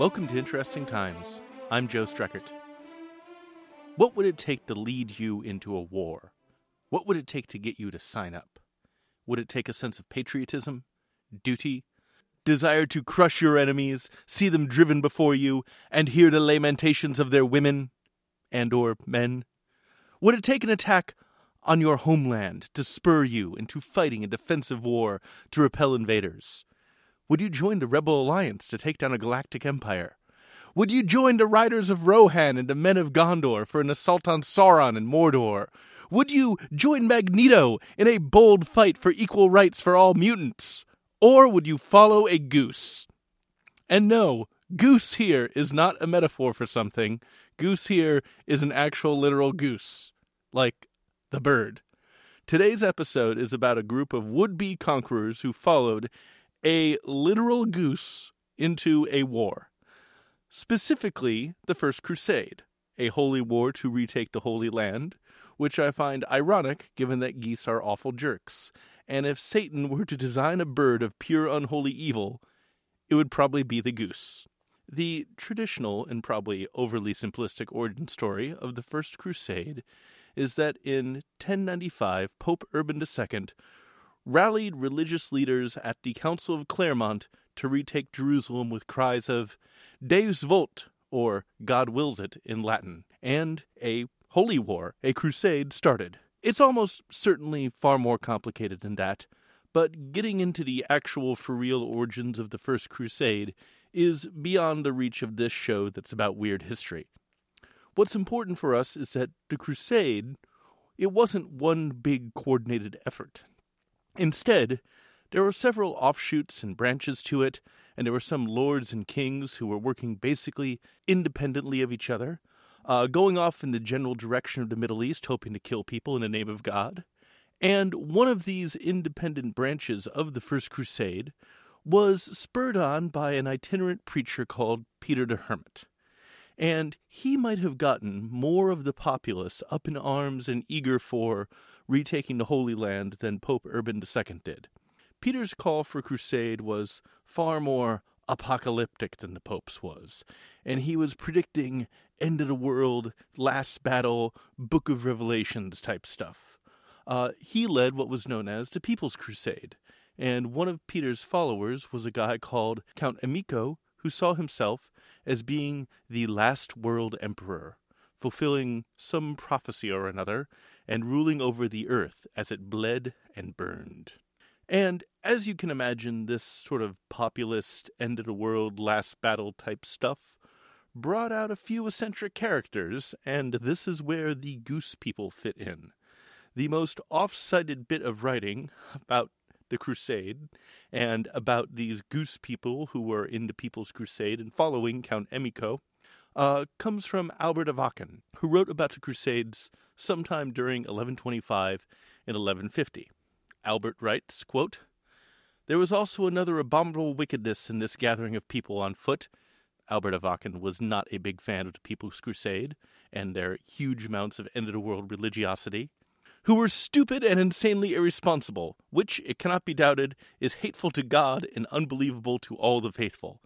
Welcome to Interesting Times. I'm Joe Streckert. What would it take to lead you into a war? What would it take to get you to sign up? Would it take a sense of patriotism, duty, desire to crush your enemies, see them driven before you, and hear the lamentations of their women and or men? Would it take an attack on your homeland to spur you into fighting a defensive war to repel invaders? Would you join the Rebel Alliance to take down a galactic empire? Would you join the Riders of Rohan and the Men of Gondor for an assault on Sauron and Mordor? Would you join Magneto in a bold fight for equal rights for all mutants? Or would you follow a goose? And no, goose here is not a metaphor for something. Goose here is an actual literal goose, like the bird. Today's episode is about a group of would be conquerors who followed a literal goose into a war. Specifically, the First Crusade, a holy war to retake the Holy Land, which I find ironic given that geese are awful jerks. And if Satan were to design a bird of pure unholy evil, it would probably be the goose. The traditional and probably overly simplistic origin story of the First Crusade is that in 1095 Pope Urban II rallied religious leaders at the Council of Clermont to retake Jerusalem with cries of Deus vult, or God wills it in Latin, and a holy war, a crusade, started. It's almost certainly far more complicated than that, but getting into the actual for real origins of the First Crusade is beyond the reach of this show that's about weird history. What's important for us is that the crusade it wasn't one big coordinated effort. Instead, there were several offshoots and branches to it, and there were some lords and kings who were working basically independently of each other, uh, going off in the general direction of the Middle East, hoping to kill people in the name of God. And one of these independent branches of the First Crusade was spurred on by an itinerant preacher called Peter the Hermit. And he might have gotten more of the populace up in arms and eager for retaking the Holy Land than Pope Urban II did. Peter's call for crusade was far more apocalyptic than the Pope's was, and he was predicting end of the world, last battle, Book of Revelations type stuff. Uh, he led what was known as the People's Crusade, and one of Peter's followers was a guy called Count Emicho, who saw himself as being the last world emperor, fulfilling some prophecy or another, and ruling over the earth as it bled and burned. And as you can imagine, this sort of populist, end of the world, last battle type stuff brought out a few eccentric characters, and this is where the goose people fit in. The most off cited bit of writing about the crusade and about these goose people who were in the People's Crusade and following Count Emicho uh, comes from Albert of Aachen, who wrote about the Crusades sometime during 1125 and 1150. Albert writes, quote, There was also another abominable wickedness in this gathering of people on foot. Albert of Aachen was not a big fan of the People's Crusade and their huge amounts of end of the world religiosity, who were stupid and insanely irresponsible, which, it cannot be doubted, is hateful to God and unbelievable to all the faithful.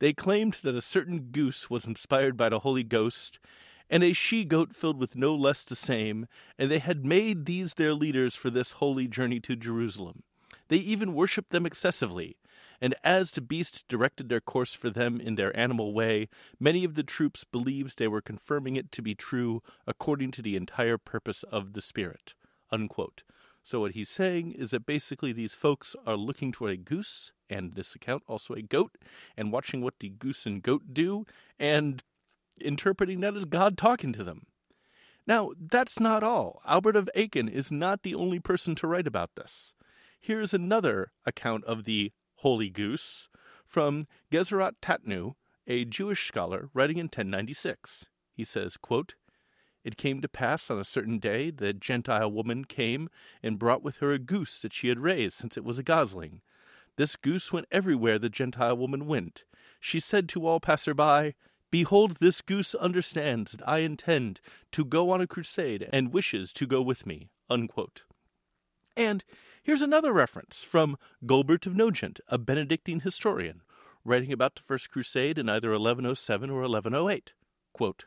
They claimed that a certain goose was inspired by the Holy Ghost, and a she goat filled with no less the same, and they had made these their leaders for this holy journey to Jerusalem. They even worshipped them excessively, and as the beast directed their course for them in their animal way, many of the troops believed they were confirming it to be true according to the entire purpose of the Spirit. Unquote. So what he's saying is that basically these folks are looking toward a goose, and this account also a goat, and watching what the goose and goat do, and interpreting that as God talking to them. Now, that's not all. Albert of Aachen is not the only person to write about this. Here's another account of the Holy Goose from Gezerat Tatnu, a Jewish scholar writing in 1096. He says, quote, it came to pass on a certain day that Gentile woman came and brought with her a goose that she had raised, since it was a gosling. This goose went everywhere the Gentile woman went. She said to all passer-by, Behold, this goose understands that I intend to go on a crusade and wishes to go with me. Unquote. And here's another reference from Guibert of Nogent, a Benedictine historian, writing about the First Crusade in either 1107 or 1108. Quote,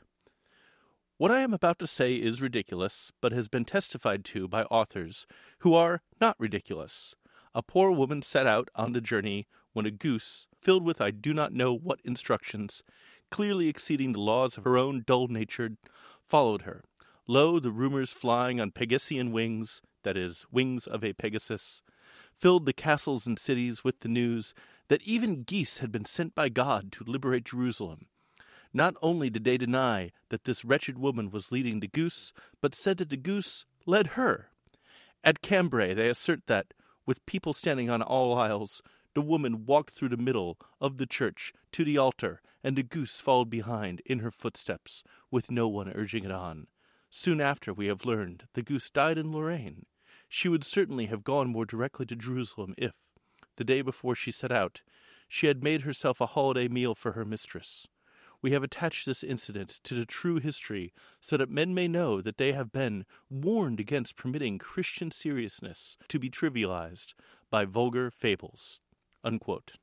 what I am about to say is ridiculous, but has been testified to by authors who are not ridiculous. A poor woman set out on the journey when a goose, filled with I do not know what instructions, clearly exceeding the laws of her own dull nature, followed her. Lo, the rumors flying on Pegasean wings, that is, wings of a Pegasus, filled the castles and cities with the news that even geese had been sent by God to liberate Jerusalem. Not only did they deny that this wretched woman was leading the goose, but said that the goose led her. At Cambrai, they assert that, with people standing on all aisles, the woman walked through the middle of the church to the altar, and the goose followed behind in her footsteps, with no one urging it on. Soon after, we have learned, the goose died in Lorraine. She would certainly have gone more directly to Jerusalem if, the day before she set out, she had made herself a holiday meal for her mistress we have attached this incident to the true history so that men may know that they have been warned against permitting Christian seriousness to be trivialized by vulgar fables. Unquote.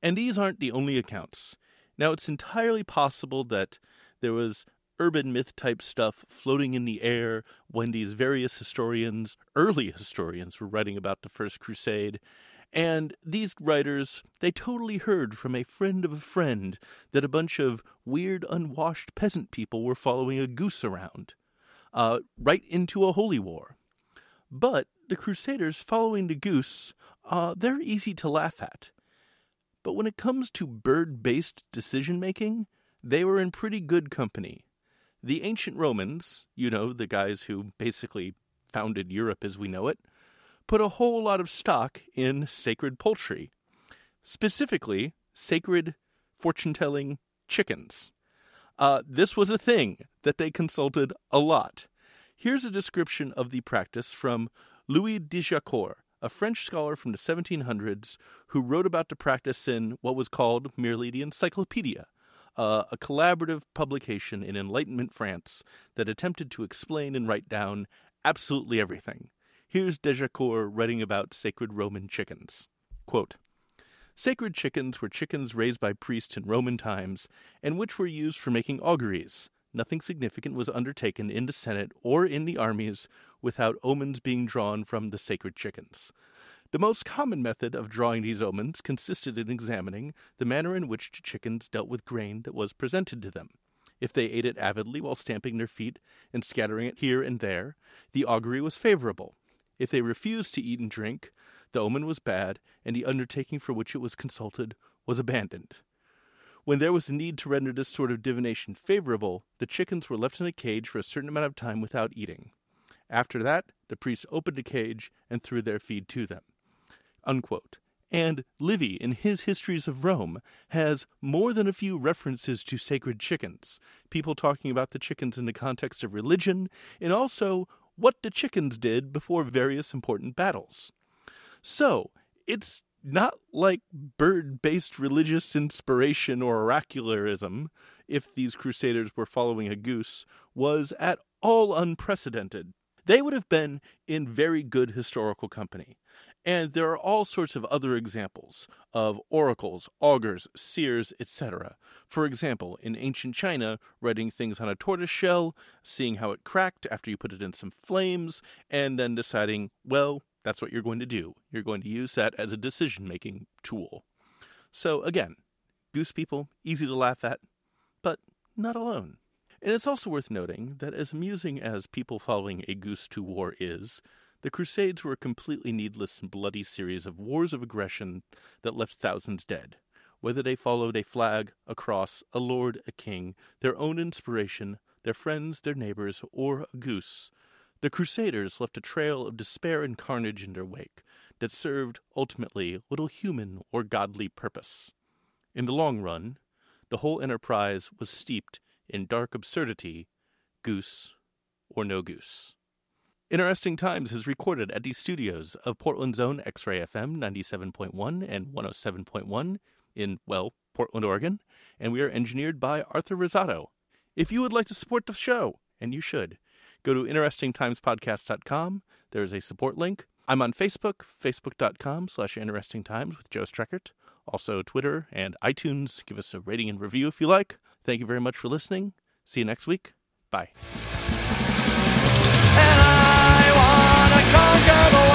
And these aren't the only accounts. Now, it's entirely possible that there was urban myth type stuff floating in the air when these various historians, early historians, were writing about the First Crusade, and these writers, they totally heard from a friend of a friend that a bunch of weird, unwashed peasant people were following a goose around, uh, right into a holy war. But the Crusaders following the goose, uh, they're easy to laugh at. But when it comes to bird based decision making, they were in pretty good company. The ancient Romans, you know, the guys who basically founded Europe as we know it, put a whole lot of stock in sacred poultry, specifically sacred fortune telling chickens. Uh, this was a thing that they consulted a lot. Here's a description of the practice from Louis de Jaucourt, a French scholar from the 1700s who wrote about the practice in what was called merely the Encyclopedia, uh, a collaborative publication in Enlightenment France that attempted to explain and write down absolutely everything. Here's de Jaucourt writing about sacred Roman chickens. Quote, Sacred chickens were chickens raised by priests in Roman times, and which were used for making auguries. Nothing significant was undertaken in the Senate or in the armies without omens being drawn from the sacred chickens. The most common method of drawing these omens consisted in examining the manner in which the chickens dealt with grain that was presented to them. If they ate it avidly while stamping their feet and scattering it here and there, the augury was favorable. If they refused to eat and drink, the omen was bad, and the undertaking for which it was consulted was abandoned. When there was a need to render this sort of divination favorable, the chickens were left in a cage for a certain amount of time without eating. After that, the priests opened the cage and threw their feed to them. Unquote. And Livy, in his Histories of Rome, has more than a few references to sacred chickens, people talking about the chickens in the context of religion, and also what the chickens did before various important battles. So, it's not like bird based religious inspiration or oracularism, if these crusaders were following a goose, was at all unprecedented. They would have been in very good historical company. And there are all sorts of other examples of oracles, augurs, seers, etc. For example, in ancient China, writing things on a tortoise shell, seeing how it cracked after you put it in some flames, and then deciding, well, that's what you're going to do. You're going to use that as a decision making tool. So, again, goose people, easy to laugh at, but not alone. And it's also worth noting that as amusing as people following a goose to war is, the Crusades were a completely needless and bloody series of wars of aggression that left thousands dead. Whether they followed a flag, a cross, a lord, a king, their own inspiration, their friends, their neighbors, or a goose, the Crusaders left a trail of despair and carnage in their wake that served, ultimately, little human or godly purpose. In the long run, the whole enterprise was steeped in dark absurdity, goose or no goose. Interesting Times is recorded at the studios of Portland's own X Ray FM 97.1 and 107.1 in, well, Portland, Oregon, and we are engineered by Arthur Rosato. If you would like to support the show, and you should, go to interestingtimespodcast.com. There is a support link. I'm on Facebook, facebook.com slash interestingtimes with Joe Streckert. Also, Twitter and iTunes. Give us a rating and review if you like. Thank you very much for listening. See you next week. Bye. Conquer the